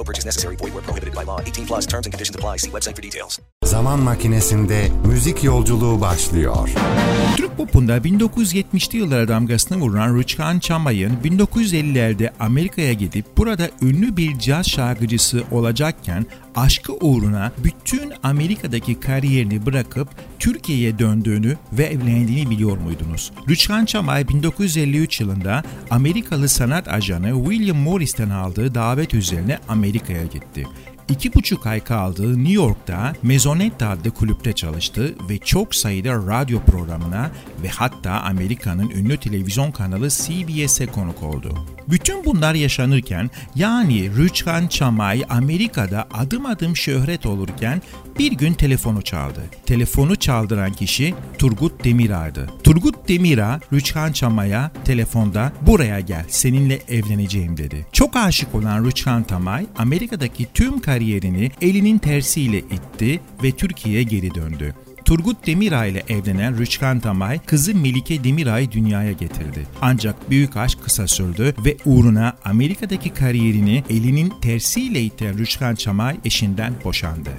No purchase necessary. Void were prohibited by law. 18 plus terms and conditions apply. See website for details. Zaman makinesinde müzik yolculuğu başlıyor. Türk popunda 1970'li yıllara damgasını vuran Rüçhan Çamay'ın 1950'lerde Amerika'ya gidip burada ünlü bir caz şarkıcısı olacakken aşkı uğruna bütün Amerika'daki kariyerini bırakıp Türkiye'ye döndüğünü ve evlendiğini biliyor muydunuz? Rüçhan Çamay 1953 yılında Amerikalı sanat ajanı William Morris'ten aldığı davet üzerine Amerika'ya Americaya gitti. İki buçuk ay kaldığı New York'ta Mezonette adlı kulüpte çalıştı ve çok sayıda radyo programına ve hatta Amerika'nın ünlü televizyon kanalı CBS'e konuk oldu. Bütün bunlar yaşanırken yani Rüçhan Çamay Amerika'da adım adım şöhret olurken bir gün telefonu çaldı. Telefonu çaldıran kişi Turgut Demirağ'dı. Turgut Demirağ Rüçhan Çamay'a telefonda buraya gel seninle evleneceğim dedi. Çok aşık olan Rüçhan Çamay Amerika'daki tüm kariyerini elinin tersiyle itti ve Türkiye'ye geri döndü. Turgut Demiray ile evlenen Rüçhan Tamay kızı Melike Demiray dünyaya getirdi. Ancak büyük aşk kısa sürdü ve uğruna Amerika'daki kariyerini elinin tersiyle iten Rüçhan Çamay eşinden boşandı.